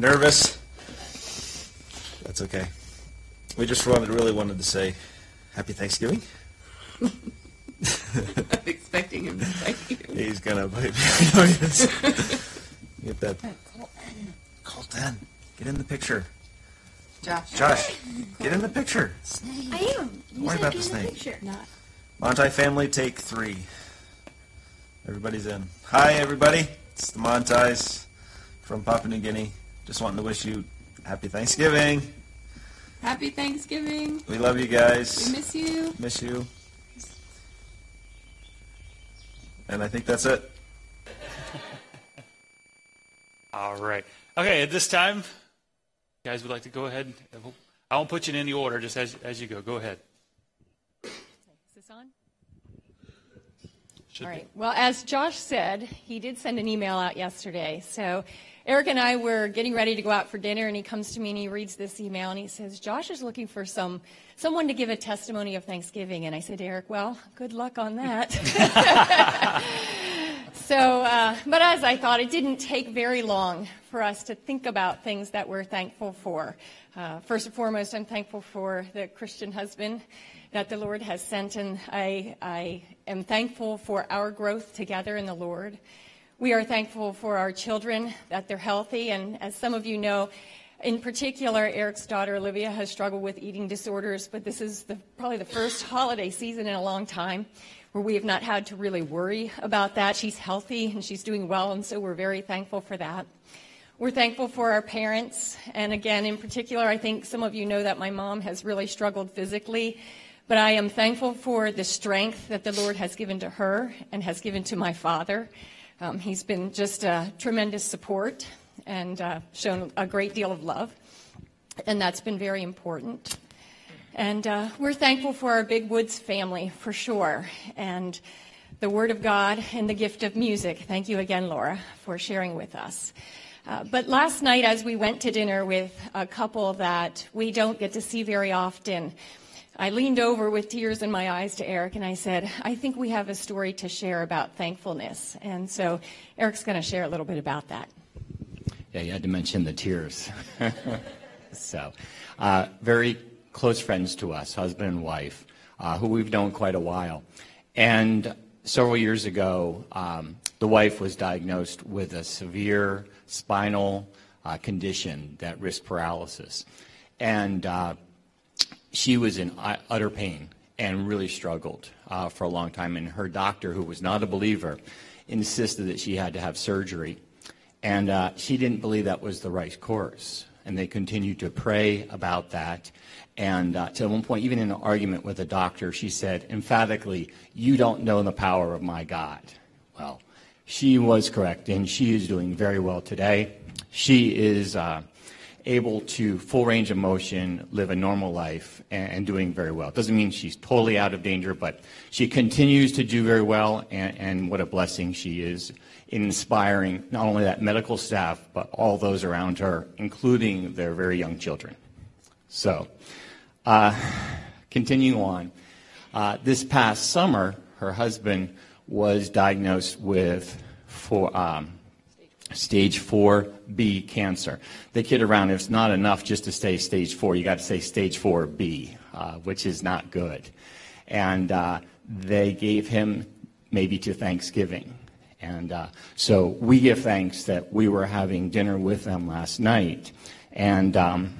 nervous. That's okay. We just wanted, really wanted to say Happy Thanksgiving. I'm expecting him to say you. He's gonna bite me. I know he is. Get that. Colton, get in the picture. Josh. Josh, get in the picture. I am. You worry about the snake. picture. Not. Monty family, take three. Everybody's in. Hi, everybody. It's the Monties from Papua New Guinea. Just wanting to wish you happy Thanksgiving. Happy Thanksgiving. We love you guys. We miss you. Miss you. And I think that's it. All right. Okay, at this time, you guys would like to go ahead. I won't put you in any order, just as, as you go. Go ahead. Is this on? Should All be. Well, as Josh said, he did send an email out yesterday. So Eric and I were getting ready to go out for dinner, and he comes to me and he reads this email and he says, "Josh is looking for some someone to give a testimony of Thanksgiving." And I said, "Eric, well, good luck on that." So, uh, but as I thought, it didn't take very long for us to think about things that we're thankful for. Uh, first and foremost, I'm thankful for the Christian husband that the Lord has sent, and I, I am thankful for our growth together in the Lord. We are thankful for our children that they're healthy, and as some of you know, in particular, Eric's daughter Olivia has struggled with eating disorders, but this is the, probably the first holiday season in a long time where we have not had to really worry about that. She's healthy and she's doing well, and so we're very thankful for that. We're thankful for our parents, and again, in particular, I think some of you know that my mom has really struggled physically, but I am thankful for the strength that the Lord has given to her and has given to my father. Um, he's been just a tremendous support and uh, shown a great deal of love, and that's been very important. And uh, we're thankful for our Big Woods family, for sure, and the Word of God and the gift of music. Thank you again, Laura, for sharing with us. Uh, but last night, as we went to dinner with a couple that we don't get to see very often, I leaned over with tears in my eyes to Eric and I said, I think we have a story to share about thankfulness. And so Eric's going to share a little bit about that. Yeah, you had to mention the tears. so, uh, very close friends to us, husband and wife, uh, who we've known quite a while. And several years ago, um, the wife was diagnosed with a severe spinal uh, condition that risked paralysis. And uh, she was in utter pain and really struggled uh, for a long time. And her doctor, who was not a believer, insisted that she had to have surgery. And uh, she didn't believe that was the right course. And they continued to pray about that. And uh, to one point, even in an argument with the doctor, she said emphatically, You don't know the power of my God. Well, she was correct, and she is doing very well today. She is uh, able to full range of motion, live a normal life, and, doing very well. Doesn't mean she's totally out of danger, but she continues to do very well, and, and what a blessing she is in inspiring not only that medical staff, but all those around her, including their very young children. So, uh, continuing on, uh, this past summer, her husband was diagnosed with for, um, stage 4B cancer. They kid around, it's not enough just to say stage 4, you got to say stage 4B, uh, which is not good. And uh, they gave him maybe to Thanksgiving. And uh, so we give thanks that we were having dinner with them last night. And um,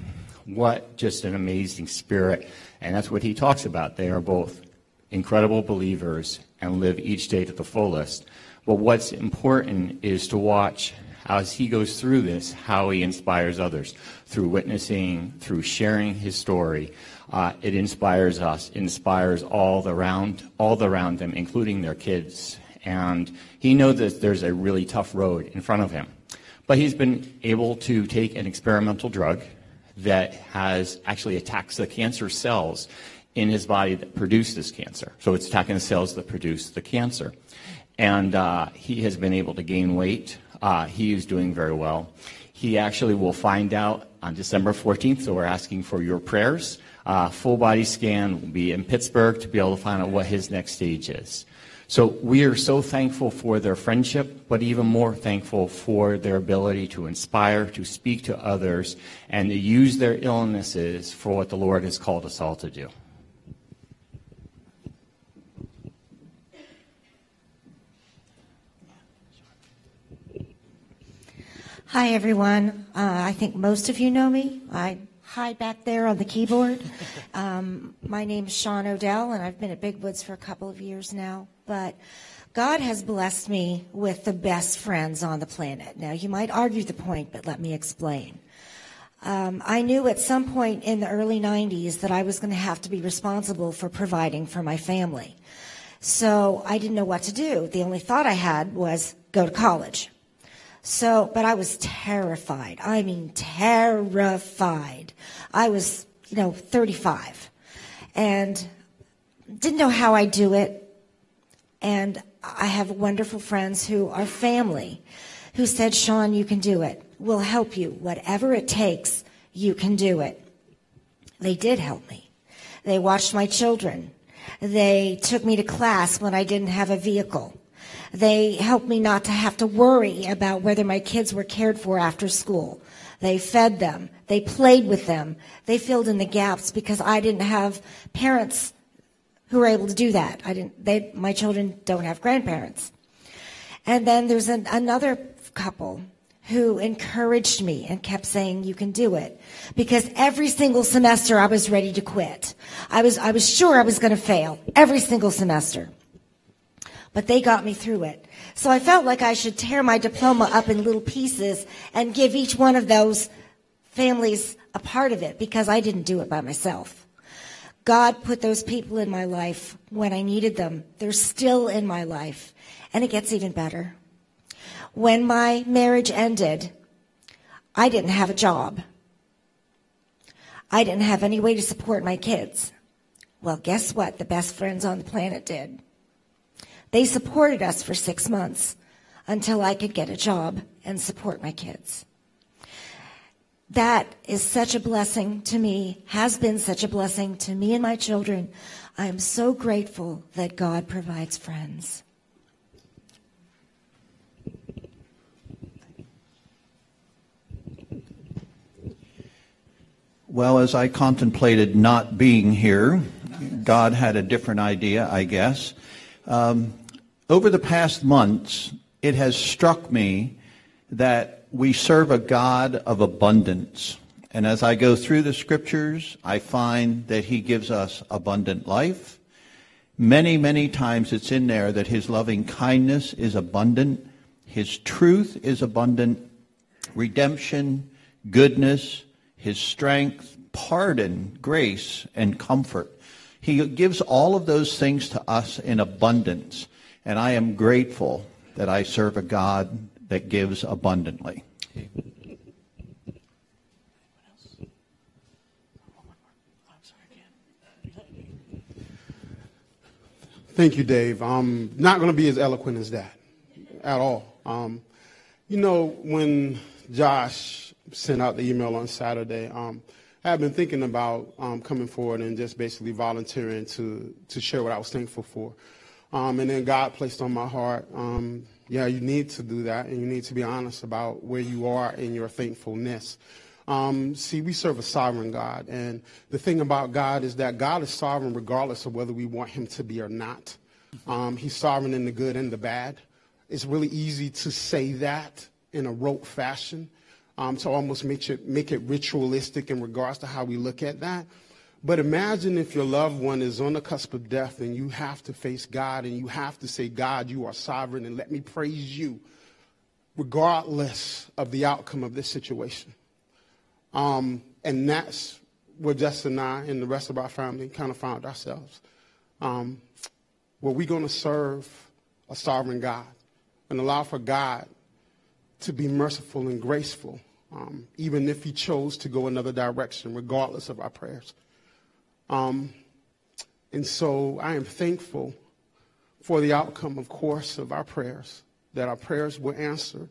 what just an amazing spirit. And that's what he talks about. They are both incredible believers and live each day to the fullest. But what's important is to watch as he goes through this, how he inspires others through witnessing, through sharing his story. Uh, it inspires us, inspires all around, all around them, including their kids. And he knows that there's a really tough road in front of him. But he's been able to take an experimental drug that has actually attacks the cancer cells in his body that produce this cancer. So it's attacking the cells that produce the cancer. And uh, he has been able to gain weight. Uh, he is doing very well. He actually will find out on December 14th, so we're asking for your prayers. Uh, full body scan will be in Pittsburgh to be able to find out what his next stage is. So we are so thankful for their friendship, but even more thankful for their ability to inspire, to speak to others, and to use their illnesses for what the Lord has called us all to do. Hi, everyone. Uh, I think most of you know me. I hide back there on the keyboard. Um, my name is Sean Odell, and I've been at Big Woods for a couple of years now. But God has blessed me with the best friends on the planet. Now, you might argue the point, but let me explain. Um, I knew at some point in the early 90s that I was going to have to be responsible for providing for my family. So I didn't know what to do. The only thought I had was go to college. So, but I was terrified. I mean, terrified. I was, you know, 35 and didn't know how I'd do it. And I have wonderful friends who are family who said, Sean, you can do it. We'll help you. Whatever it takes, you can do it. They did help me. They watched my children. They took me to class when I didn't have a vehicle. They helped me not to have to worry about whether my kids were cared for after school. They fed them. They played with them. They filled in the gaps because I didn't have parents who were able to do that. I didn't, they, my children don't have grandparents. And then there's an, another couple who encouraged me and kept saying, you can do it. Because every single semester I was ready to quit. I was, I was sure I was going to fail every single semester but they got me through it. So I felt like I should tear my diploma up in little pieces and give each one of those families a part of it because I didn't do it by myself. God put those people in my life when I needed them. They're still in my life. And it gets even better. When my marriage ended, I didn't have a job. I didn't have any way to support my kids. Well, guess what? The best friends on the planet did. They supported us for six months until I could get a job and support my kids. That is such a blessing to me, has been such a blessing to me and my children. I am so grateful that God provides friends. Well, as I contemplated not being here, God had a different idea, I guess. Um, over the past months, it has struck me that we serve a God of abundance. And as I go through the scriptures, I find that he gives us abundant life. Many, many times it's in there that his loving kindness is abundant, his truth is abundant, redemption, goodness, his strength, pardon, grace, and comfort. He gives all of those things to us in abundance. And I am grateful that I serve a God that gives abundantly. Thank you, Dave. I'm not going to be as eloquent as that at all. Um, you know, when Josh sent out the email on Saturday, um, I have been thinking about um, coming forward and just basically volunteering to, to share what I was thankful for. Um, and then God placed on my heart, um, yeah, you need to do that, and you need to be honest about where you are in your thankfulness. Um, see, we serve a sovereign God, and the thing about God is that God is sovereign regardless of whether we want Him to be or not. Um, he's sovereign in the good and the bad. It's really easy to say that in a rote fashion, um, to almost make it, make it ritualistic in regards to how we look at that. But imagine if your loved one is on the cusp of death and you have to face God and you have to say, God, you are sovereign and let me praise you regardless of the outcome of this situation. Um, and that's where Jess and I and the rest of our family kind of found ourselves. Um, were we going to serve a sovereign God and allow for God to be merciful and graceful, um, even if he chose to go another direction, regardless of our prayers? Um, and so I am thankful for the outcome, of course, of our prayers, that our prayers were answered.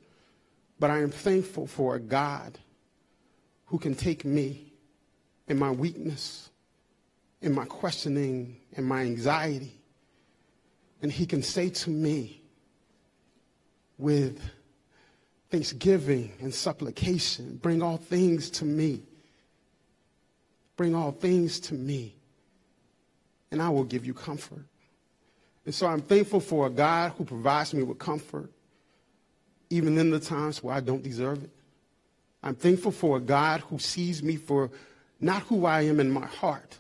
But I am thankful for a God who can take me in my weakness, in my questioning, in my anxiety, And he can say to me with thanksgiving and supplication, bring all things to me. Bring all things to me, and I will give you comfort. And so I'm thankful for a God who provides me with comfort, even in the times where I don't deserve it. I'm thankful for a God who sees me for not who I am in my heart,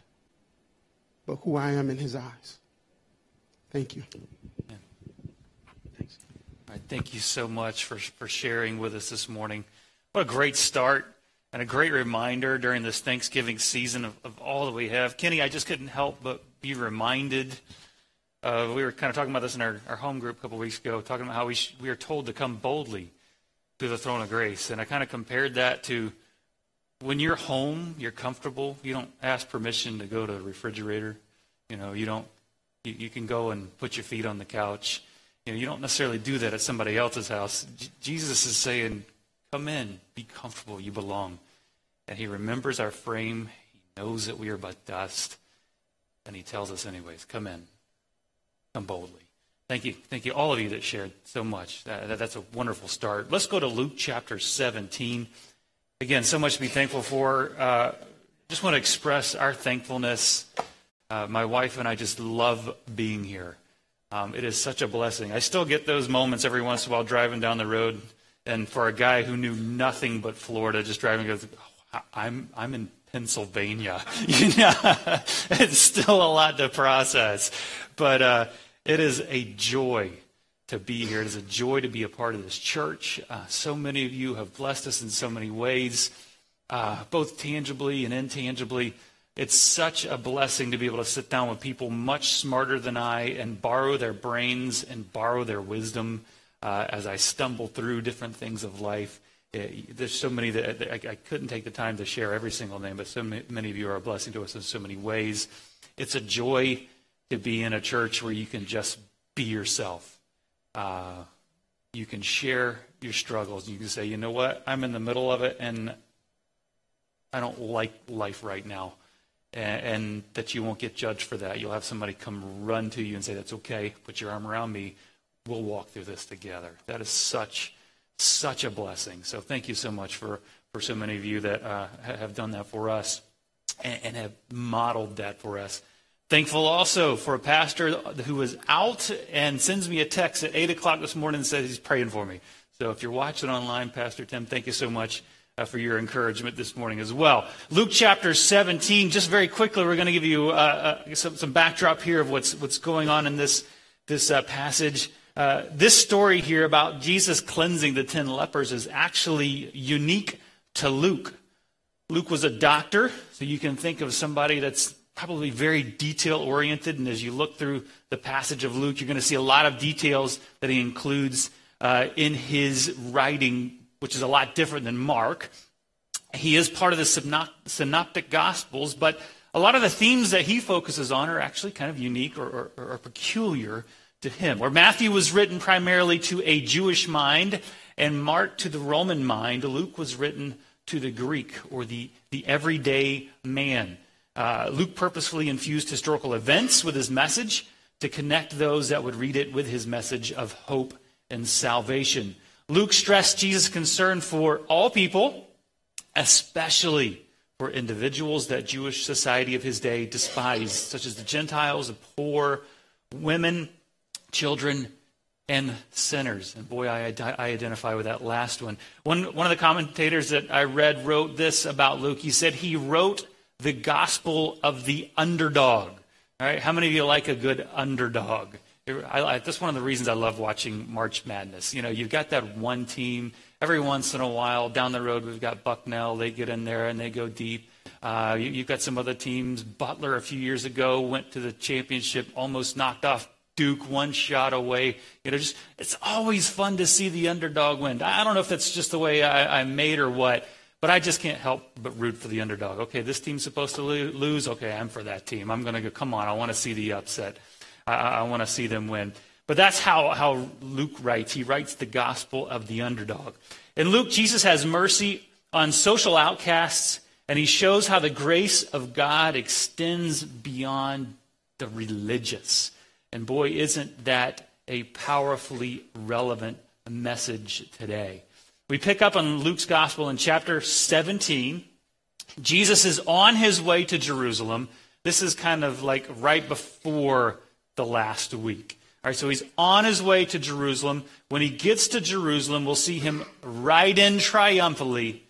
but who I am in his eyes. Thank you. Thanks. All right, thank you so much for, for sharing with us this morning. What a great start and a great reminder during this Thanksgiving season of, of all that we have. Kenny, I just couldn't help but be reminded. We were kind of talking about this in our, our home group a couple weeks ago, talking about how we, sh- we are told to come boldly to the throne of grace. And I kind of compared that to when you're home, you're comfortable, you don't ask permission to go to the refrigerator. You know, you don't, you, you can go and put your feet on the couch. You know, you don't necessarily do that at somebody else's house. J- Jesus is saying, come in, be comfortable, you belong. And he remembers our frame. He knows that we are but dust. And he tells us anyways, come in. Come boldly. Thank you. Thank you, all of you that shared so much. That, that's a wonderful start. Let's go to Luke chapter 17. Again, so much to be thankful for. Uh, just want to express our thankfulness. Uh, my wife and I just love being here. Um, it is such a blessing. I still get those moments every once in a while driving down the road, and for a guy who knew nothing but Florida, just driving goes, oh, I'm I'm in Pennsylvania. you know, it's still a lot to process, but uh, it is a joy to be here. It is a joy to be a part of this church. Uh, so many of you have blessed us in so many ways, uh, both tangibly and intangibly. It's such a blessing to be able to sit down with people much smarter than I and borrow their brains and borrow their wisdom uh, as I stumble through different things of life. Uh, there's so many that I, I, couldn't take the time to share every single name, but so many of you are a blessing to us in so many ways. It's a joy to be in a church where you can just be yourself. Uh, you can share your struggles. You can say, you know what, I'm in the middle of it and I don't like life right now. And, and, that you won't get judged for that. You'll have somebody come run to you and say, that's okay, put your arm around me. We'll walk through this together. That is such, such a blessing. So thank you so much for, for so many of you that uh, have done that for us and, and have modeled that for us. Thankful also for a pastor who was out and sends me a text at 8 o'clock this morning and says he's praying for me. So if you're watching online, Pastor Tim, thank you so much uh, for your encouragement this morning as well. Luke chapter 17, just very quickly, we're going to give you uh, uh, some, some, backdrop here of what's, what's going on in this, this uh, passage. Uh, this story here about Jesus cleansing the ten lepers is actually unique to Luke. Luke was a doctor, so you can think of somebody that's probably very detail oriented. And as you look through the passage of Luke, you're going to see a lot of details that he includes uh, in his writing, which is a lot different than Mark. He is part of the synoptic gospels, but a lot of the themes that he focuses on are actually kind of unique or, or, or peculiar to him. Where Matthew was written primarily to a Jewish mind and Mark to the Roman mind, Luke was written to the Greek or the, the everyday man. Uh, Luke purposefully infused historical events with his message to connect those that would read it with his message of hope and salvation. Luke stressed Jesus' concern for all people, especially for individuals that Jewish society of his day despised, such as the Gentiles, the poor, women, children, and sinners. And boy, I, I identify with that last one. one. One of the commentators that I read wrote this about Luke. He said he wrote the gospel of the underdog. All right, how many of you like a good underdog? I, I, that's one of the reasons I love watching March Madness. You know, you've got that one team. Every once in a while, down the road, we've got Bucknell. They get in there and they go deep. Uh, you, have got some other teams. Butler a few years ago went to the championship, almost knocked off Duke one shot away. You know, just it's always fun to see the underdog win. I don't know if that's just the way I, I'm made or what, but I just can't help but root for the underdog. Okay, this team's supposed to lose. Okay, I'm for that team. I'm going to go, come on, I want to see the upset. I, I want to see them win. But that's how, how Luke writes. He writes the gospel of the underdog. In Luke, Jesus has mercy on social outcasts, and he shows how the grace of God extends beyond the religious. And boy, isn't that a powerfully relevant message today. We pick up on Luke's gospel in chapter 17. Jesus is on his way to Jerusalem. This is kind of like right before the last week. All right, so he's on his way to Jerusalem. When he gets to Jerusalem, we'll see him ride in triumphantly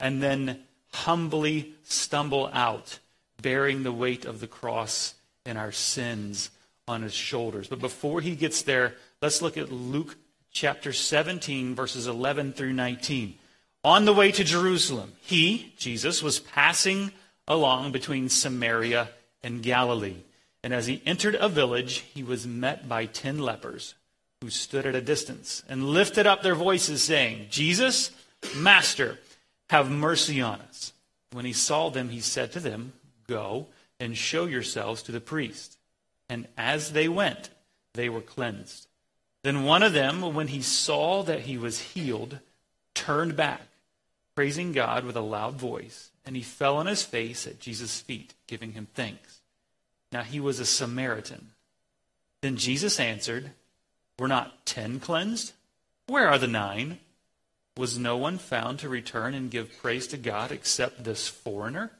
and then humbly stumble out, bearing the weight of the cross and our sins on his shoulders. But before he gets there, let's look at Luke chapter 17, verses 11 through 19. On the way to Jerusalem, he, Jesus, was passing along between Samaria and Galilee. And as he entered a village, he was met by ten lepers who stood at a distance and lifted up their voices, saying, Jesus, Master, have mercy on us. When he saw them, he said to them, Go and show yourselves to the priest. And as they went, they were cleansed. Then one of them, when he saw that he was healed, turned back, praising God with a loud voice, and he fell on his face at Jesus' feet, giving him thanks. Now he was a Samaritan. Then Jesus answered, Were not ten cleansed? Where are the nine? Was no one found to return and give praise to God except this foreigner?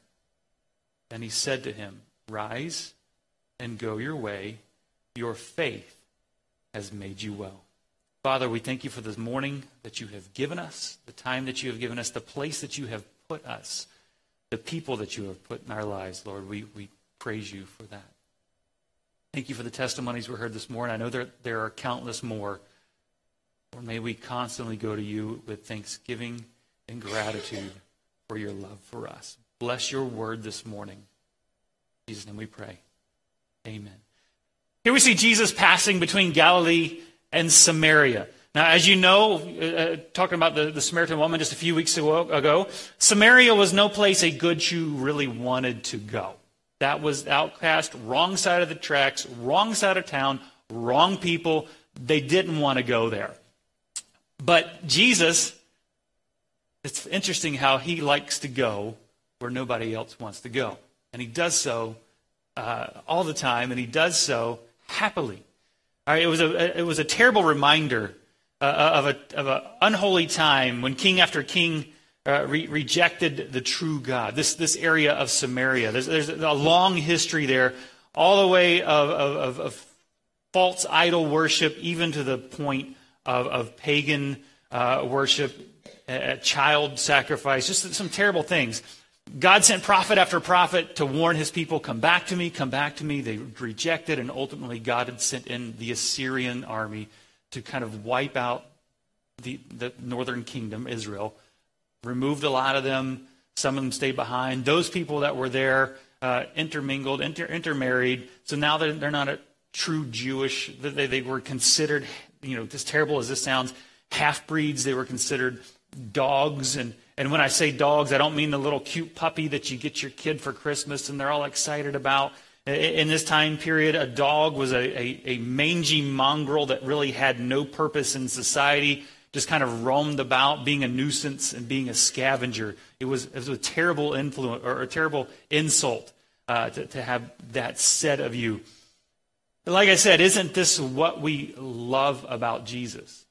And he said to him, Rise and go your way. Your faith has made you well. Father, we thank you for this morning that you have given us, the time that you have given us, the place that you have put us, the people that you have put in our lives, Lord. We, we praise you for that. Thank you for the testimonies we heard this morning. I know there, there are countless more. Or may we constantly go to you with thanksgiving and gratitude for your love for us. Bless your word this morning. In Jesus' name we pray. Amen. Here we see Jesus passing between Galilee and Samaria. Now, as you know, uh, talking about the, the Samaritan woman just a few weeks ago, Samaria was no place a good Jew really wanted to go. That was outcast, wrong side of the tracks, wrong side of town, wrong people. They didn't want to go there. But Jesus, it's interesting how he likes to go where nobody else wants to go. And he does so uh, all the time, and he does so happily. All right, it, was a, it was a terrible reminder uh, of an of a unholy time when king after king uh, re- rejected the true God. This, this area of Samaria. There's, there's a long history there, all the way of, of, of false idol worship, even to the point of, of pagan uh, worship, uh, child sacrifice, just some terrible things. God sent prophet after prophet to warn his people, come back to me, come back to me. They rejected, and ultimately God had sent in the Assyrian army to kind of wipe out the, the northern kingdom, Israel. Removed a lot of them. Some of them stayed behind. Those people that were there uh, intermingled, inter, intermarried. So now they're, they're not a true Jewish. They, they were considered, you know, as terrible as this sounds, half breeds. They were considered dogs and and when I say dogs, I don't mean the little cute puppy that you get your kid for Christmas and they're all excited about. In this time period, a dog was a, a, a, mangy mongrel that really had no purpose in society, just kind of roamed about, being a nuisance and being a scavenger. It was, it was a terrible influence or a terrible insult uh, to, to have that said of you. Like I said, isn't this what we love about Jesus?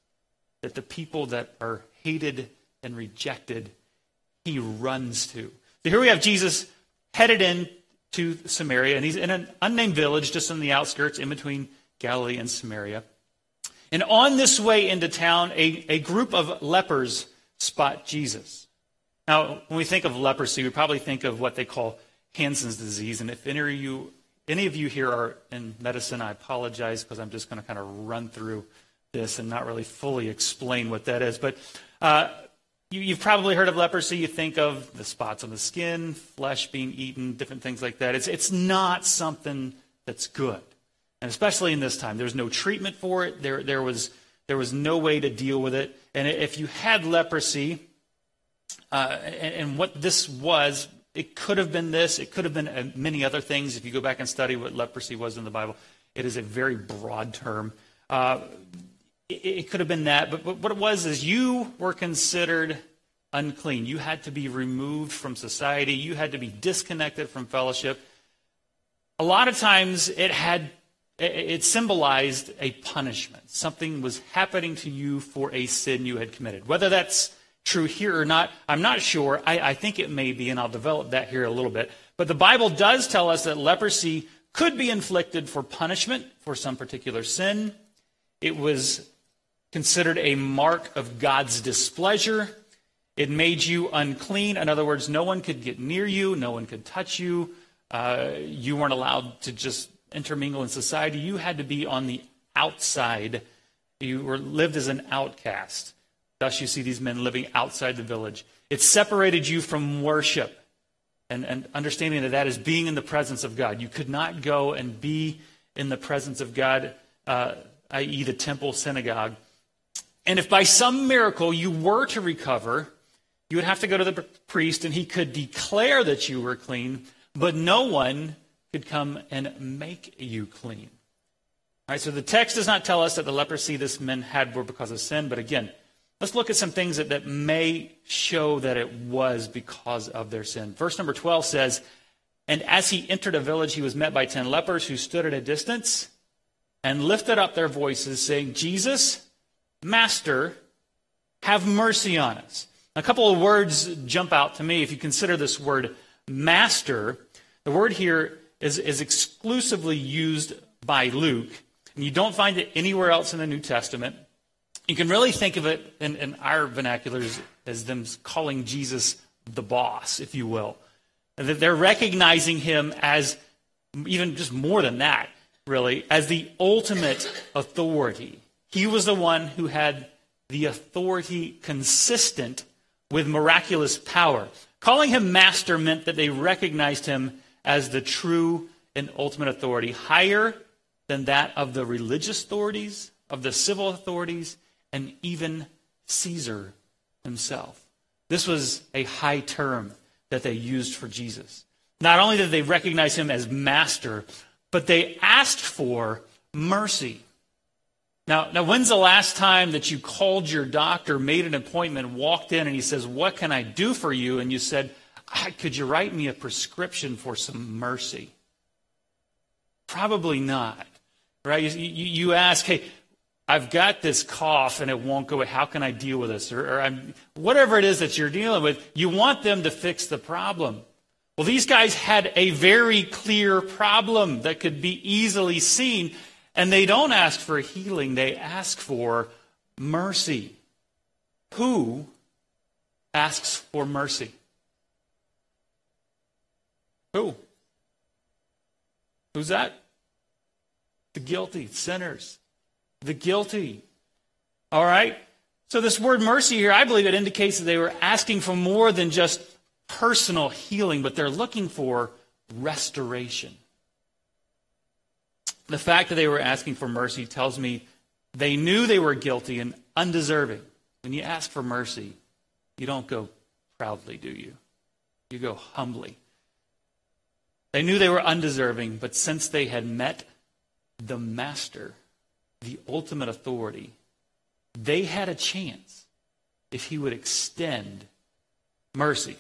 That the people that are hated and rejected, he runs to. So here we have Jesus headed in to Samaria, and he's in an unnamed village just on the outskirts in between Galilee and Samaria. And on this way into town, a, a group of lepers spot Jesus. Now, when we think of leprosy, we probably think of what they call Hansen's disease. And if any of you, any of you here are in medicine, I apologize because I'm just going to kind of run through this and not really fully explain what that is. But uh, you, have probably heard of leprosy. You think of the spots on the skin, flesh being eaten, different things like that. It's, it's not something that's good. And especially in this time, there's no treatment for it. There, there, was, there was no way to deal with it. And if you had leprosy, uh, and, and, what this was, it could have been this. It could have been uh, many other things. If you go back and study what leprosy was in the Bible, it is a very broad term. Uh, it, could have been that, but, but what it was is you were considered unclean. You had to be removed from society, you had to be disconnected from fellowship. A lot of times it had it, it symbolized a punishment. Something was happening to you for a sin you had committed. Whether that's true here or not, I'm not sure. I, I think it may be, and I'll develop that here a little bit. But the Bible does tell us that leprosy could be inflicted for punishment for some particular sin. It was considered a mark of God's displeasure. It made you unclean. In other words, no one could get near you, no one could touch you. Uh, you weren't allowed to just intermingle in society. You had to be on the outside. You were lived as an outcast. Thus, you see these men living outside the village. It separated you from worship. And, and understanding that that is being in the presence of God. You could not go and be in the presence of God, uh, i.e., the temple synagogue. And if by some miracle you were to recover, you would have to go to the priest and he could declare that you were clean, but no one could come and make you clean. All right, so the text does not tell us that the leprosy this men had were because of sin, but again, Let's look at some things that, that may show that it was because of their sin. Verse number 12 says, And as he entered a village, he was met by ten lepers who stood at a distance and lifted up their voices, saying, Jesus, Master, have mercy on us. A couple of words jump out to me. If you consider this word master, the word here is, is exclusively used by Luke, and you don't find it anywhere else in the New Testament. You can really think of it in, in our vernaculars as them calling Jesus the boss, if you will. That they're recognizing him as even just more than that, really, as the ultimate authority. He was the one who had the authority consistent with miraculous power. Calling him master meant that they recognized him as the true and ultimate authority, higher than that of the religious authorities, of the civil authorities, and even Caesar himself. This was a high term that they used for Jesus. Not only did they recognize him as master, but they asked for mercy. Now, now, when's the last time that you called your doctor, made an appointment, walked in, and he says, What can I do for you? And you said, ah, Could you write me a prescription for some mercy? Probably not. Right? You, you, you ask, Hey, I've got this cough and it won't go away. How can I deal with this? Or, or whatever it is that you're dealing with, you want them to fix the problem. Well, these guys had a very clear problem that could be easily seen, and they don't ask for healing, they ask for mercy. Who asks for mercy? Who? Who's that? The guilty, sinners the guilty. All right? So, this word mercy here, I believe it indicates that they were asking for more than just personal healing, but they're looking for restoration. The fact that they were asking for mercy tells me they knew they were guilty and undeserving. When you ask for mercy, you don't go proudly, do you? You go humbly. They knew they were undeserving, but since they had met the Master, the ultimate authority, they had a chance if he would extend mercy.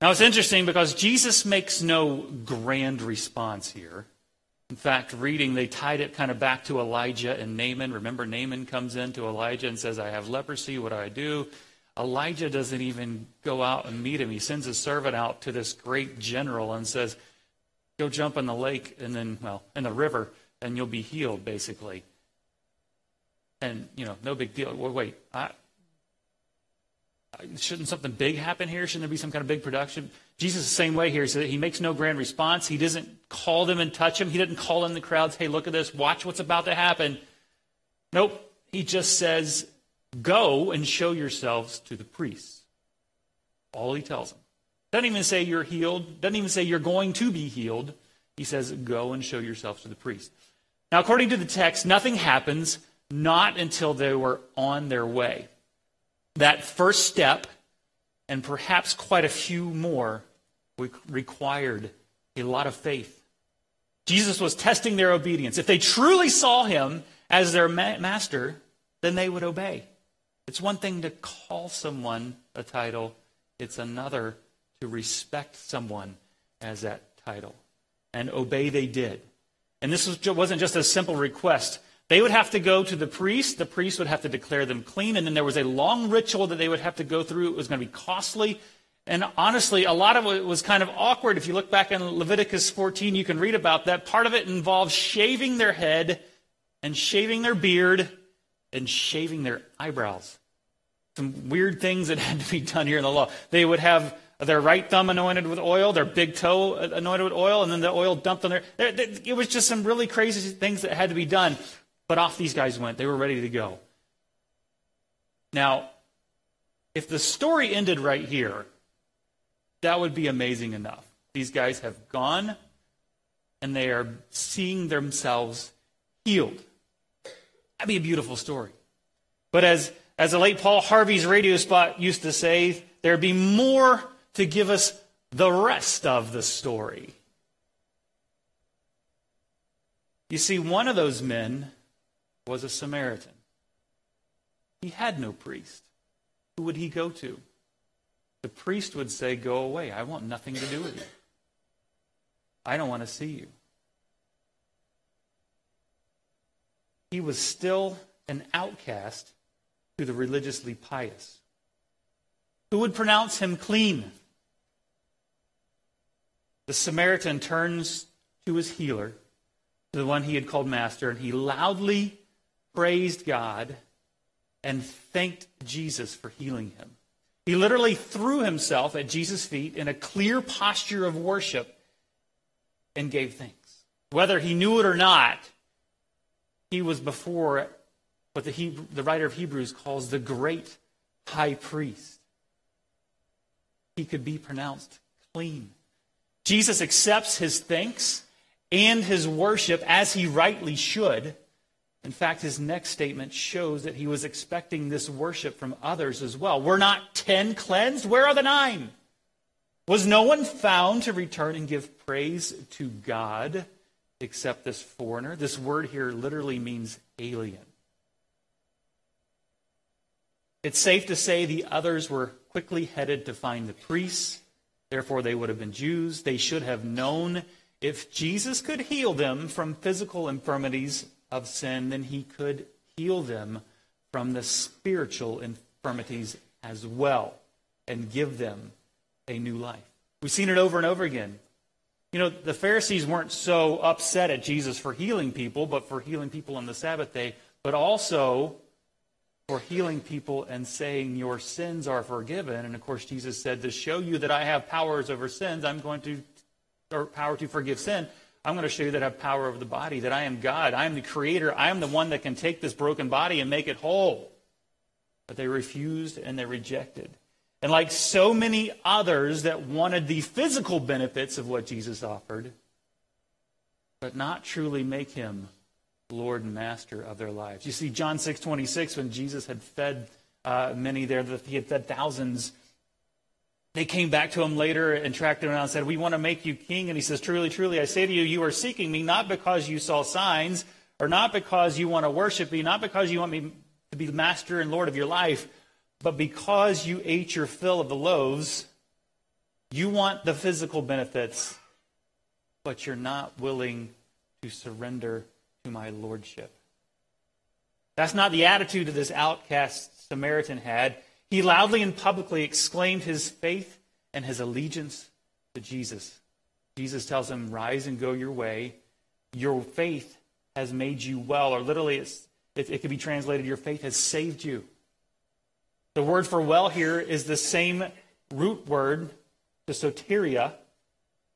Now it's interesting because Jesus makes no grand response here. In fact, reading, they tied it kind of back to Elijah and Naaman. Remember, Naaman comes in to Elijah and says, I have leprosy. What do I do? Elijah doesn't even go out and meet him. He sends a servant out to this great general and says, Go jump in the lake and then, well, in the river, and you'll be healed, basically. And, you know, no big deal. Well, wait, I, shouldn't something big happen here? Shouldn't there be some kind of big production? Jesus, the same way here. He he makes no grand response. He doesn't call them and touch them. He doesn't call in the crowds, hey, look at this. Watch what's about to happen. Nope. He just says, go and show yourselves to the priests. All he tells them. Doesn't even say you're healed. Doesn't even say you're going to be healed. He says, go and show yourselves to the priest. Now, according to the text, nothing happens not until they were on their way. That first step, and perhaps quite a few more, required a lot of faith. Jesus was testing their obedience. If they truly saw him as their ma- master, then they would obey. It's one thing to call someone a title, it's another to respect someone as that title. And obey they did. And this was, wasn't just a simple request. They would have to go to the priest. The priest would have to declare them clean. And then there was a long ritual that they would have to go through. It was going to be costly. And honestly, a lot of it was kind of awkward. If you look back in Leviticus 14, you can read about that. Part of it involved shaving their head and shaving their beard and shaving their eyebrows. Some weird things that had to be done here in the law. They would have their right thumb anointed with oil, their big toe anointed with oil, and then the oil dumped on their. It was just some really crazy things that had to be done. But off these guys went. They were ready to go. Now, if the story ended right here, that would be amazing enough. These guys have gone and they are seeing themselves healed. That'd be a beautiful story. But as, as the late Paul Harvey's radio spot used to say, there'd be more to give us the rest of the story. You see, one of those men was a Samaritan. He had no priest. Who would he go to? The priest would say, Go away. I want nothing to do with you. I don't want to see you. He was still an outcast to the religiously pious. Who would pronounce him clean? The Samaritan turns to his healer, to the one he had called master, and he loudly praised God and thanked Jesus for healing him. He literally threw himself at Jesus' feet in a clear posture of worship and gave thanks. Whether he knew it or not, he was before what the, Hebrew, the writer of Hebrews calls the great high priest. He could be pronounced clean. Jesus accepts his thanks and his worship as he rightly should. In fact, his next statement shows that he was expecting this worship from others as well. We're not ten cleansed. Where are the nine? Was no one found to return and give praise to God except this foreigner? This word here literally means alien. It's safe to say the others were quickly headed to find the priests. Therefore, they would have been Jews. They should have known if Jesus could heal them from physical infirmities of sin, then he could heal them from the spiritual infirmities as well and give them a new life. We've seen it over and over again. You know, the Pharisees weren't so upset at Jesus for healing people, but for healing people on the Sabbath day, but also for healing people and saying, Your sins are forgiven. And of course, Jesus said, To show you that I have powers over sins, I'm going to, or power to forgive sin, I'm going to show you that I have power over the body, that I am God. I am the creator. I am the one that can take this broken body and make it whole. But they refused and they rejected. And like so many others that wanted the physical benefits of what Jesus offered, but not truly make him Lord and Master of their lives. You see, John 6 26, when Jesus had fed uh, many there, he had fed thousands they came back to him later and tracked him down and said, We want to make you king. And he says, Truly, truly, I say to you, you are seeking me not because you saw signs, or not because you want to worship me, not because you want me to be master and Lord of your life, but because you ate your fill of the loaves. You want the physical benefits, but you're not willing to surrender to my lordship. That's not the attitude that this outcast Samaritan had. He loudly and publicly exclaimed his faith and his allegiance to Jesus. Jesus tells him, Rise and go your way. Your faith has made you well. Or literally, it, it could be translated, Your faith has saved you. The word for well here is the same root word, the soteria,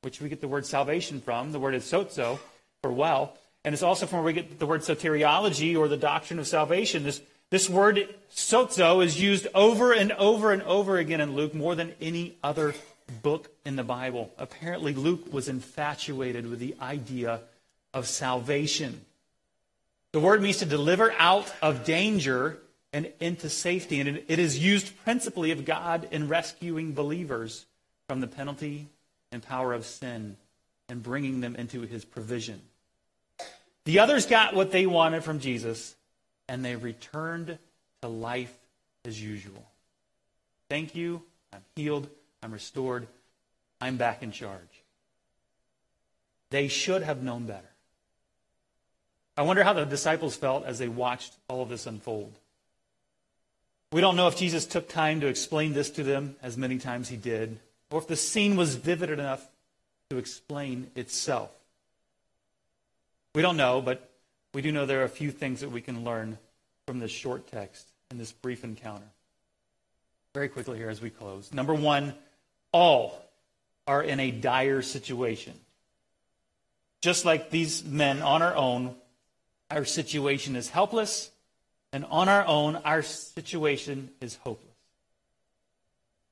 which we get the word salvation from. The word is sozo, for well. And it's also from where we get the word soteriology, or the doctrine of salvation. This this word sozo is used over and over and over again in Luke more than any other book in the Bible. Apparently, Luke was infatuated with the idea of salvation. The word means to deliver out of danger and into safety, and it is used principally of God in rescuing believers from the penalty and power of sin and bringing them into his provision. The others got what they wanted from Jesus, and they returned to life as usual. Thank you. I'm healed. I'm restored. I'm back in charge. They should have known better. I wonder how the disciples felt as they watched all of this unfold. We don't know if Jesus took time to explain this to them, as many times he did, or if the scene was vivid enough to explain itself. We don't know, but we do know there are a few things that we can learn from this short text and this brief encounter. Very quickly here as we close. Number one, all are in a dire situation. Just like these men on our own, our situation is helpless, and on our own, our situation is hopeless.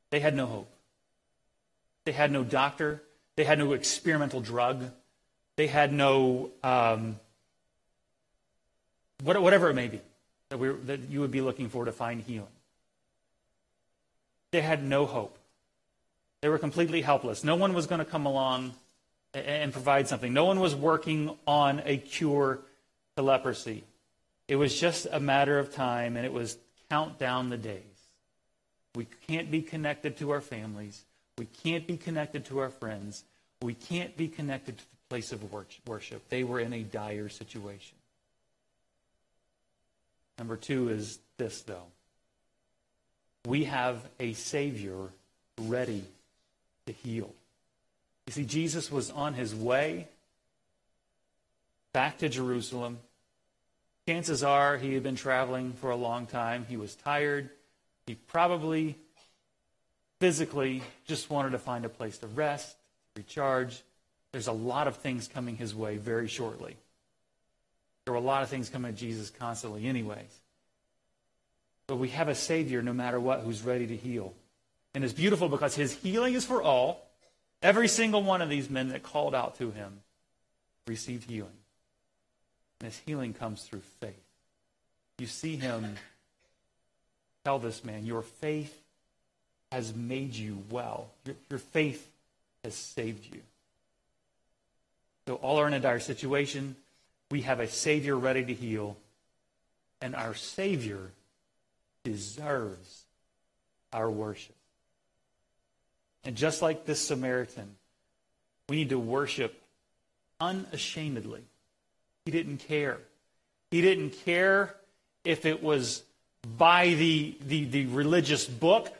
They had no hope. They had no doctor. They had no experimental drug. They had no um, whatever it may be that, we, that you would be looking for to find healing. They had no hope. They were completely helpless. No one was going to come along and provide something. No one was working on a cure to leprosy. It was just a matter of time, and it was count down the days. We can't be connected to our families. We can't be connected to our friends. We can't be connected to the place of worship. They were in a dire situation. Number two is this, though. We have a Savior ready to heal. You see, Jesus was on his way back to Jerusalem. Chances are he had been traveling for a long time. He was tired. He probably physically just wanted to find a place to rest, recharge. There's a lot of things coming his way very shortly. There were a lot of things coming to Jesus constantly, anyways. But we have a Savior, no matter what, who's ready to heal. And it's beautiful because his healing is for all. Every single one of these men that called out to him received healing. And his healing comes through faith. You see him tell this man, Your faith has made you well. Your, your faith has saved you. So all are in a dire situation. We have a Savior ready to heal, and our Savior deserves our worship. And just like this Samaritan, we need to worship unashamedly. He didn't care. He didn't care if it was by the, the, the religious book.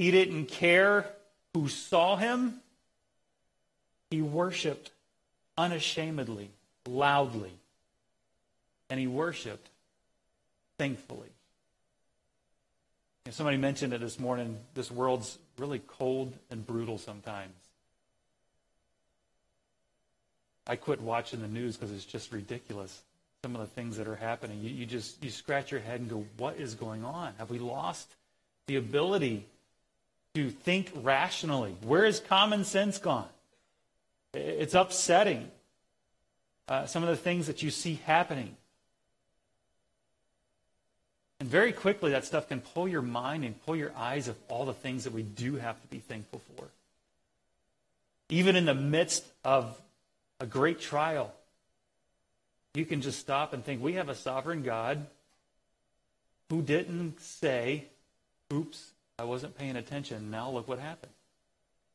He didn't care who saw him. He worshiped unashamedly loudly. And he worshiped thankfully. somebody mentioned it this morning. This world's really cold and brutal sometimes. I quit watching the news because it's just ridiculous. Some of the things that are happening. You, you just you scratch your head and go, what is going on? Have we lost the ability to think rationally? Where is common sense gone? It's upsetting uh, some of the things that you see happening. And very quickly, that stuff can pull your mind and pull your eyes of all the things that we do have to be thankful for. Even in the midst of a great trial, you can just stop and think we have a sovereign God who didn't say, oops, I wasn't paying attention. Now look what happened.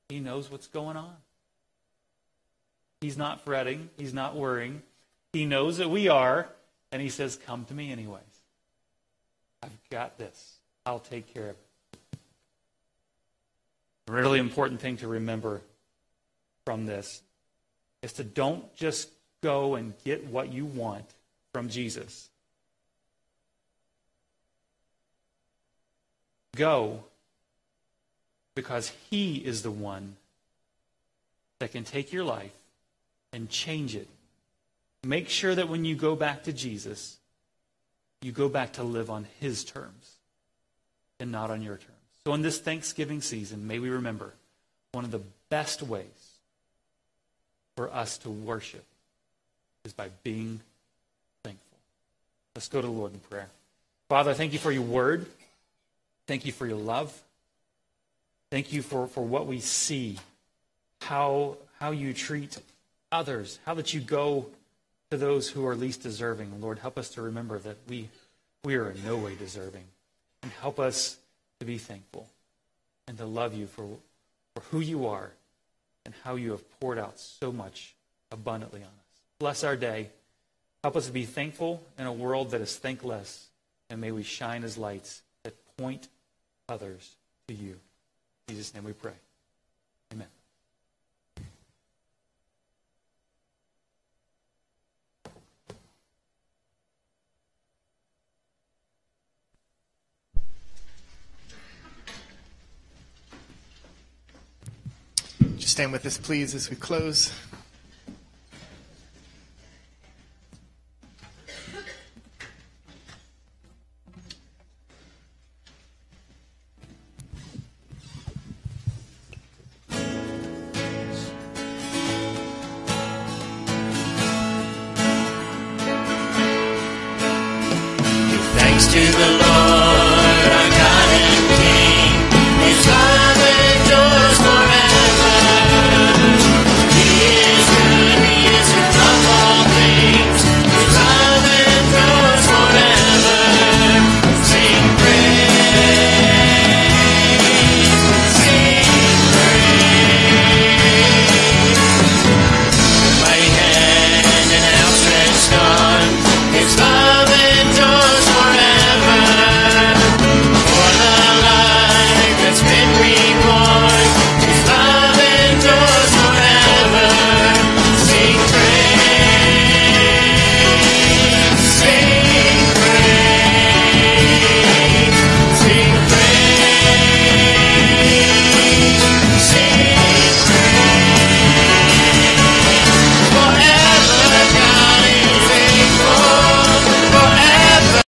He knows what's going on. He's not fretting. He's not worrying. He knows that we are, and he says, Come to me anyways. I've got this. I'll take care of it. A really important thing to remember from this is to don't just go and get what you want from Jesus. Go because he is the one that can take your life and change it. Make sure that when you go back to Jesus, you go back to live on his terms and not on your terms. So, in this Thanksgiving season, may we remember one of the best ways for us to worship is by being thankful. Let's go to the Lord in prayer. Father, thank you for your word. Thank you for your love. Thank you for, for what we see, how, how you treat others, how that you go to those who are least deserving. Lord, help us to remember that we, we are in no way deserving. And help us to be thankful and to love you for, for who you are and how you have poured out so much abundantly on us. Bless our day. Help us to be thankful in a world that is thankless. And may we shine as lights that point others to you. In Jesus' name we pray. Amen. Stand with us, please, as we close. to the Lord.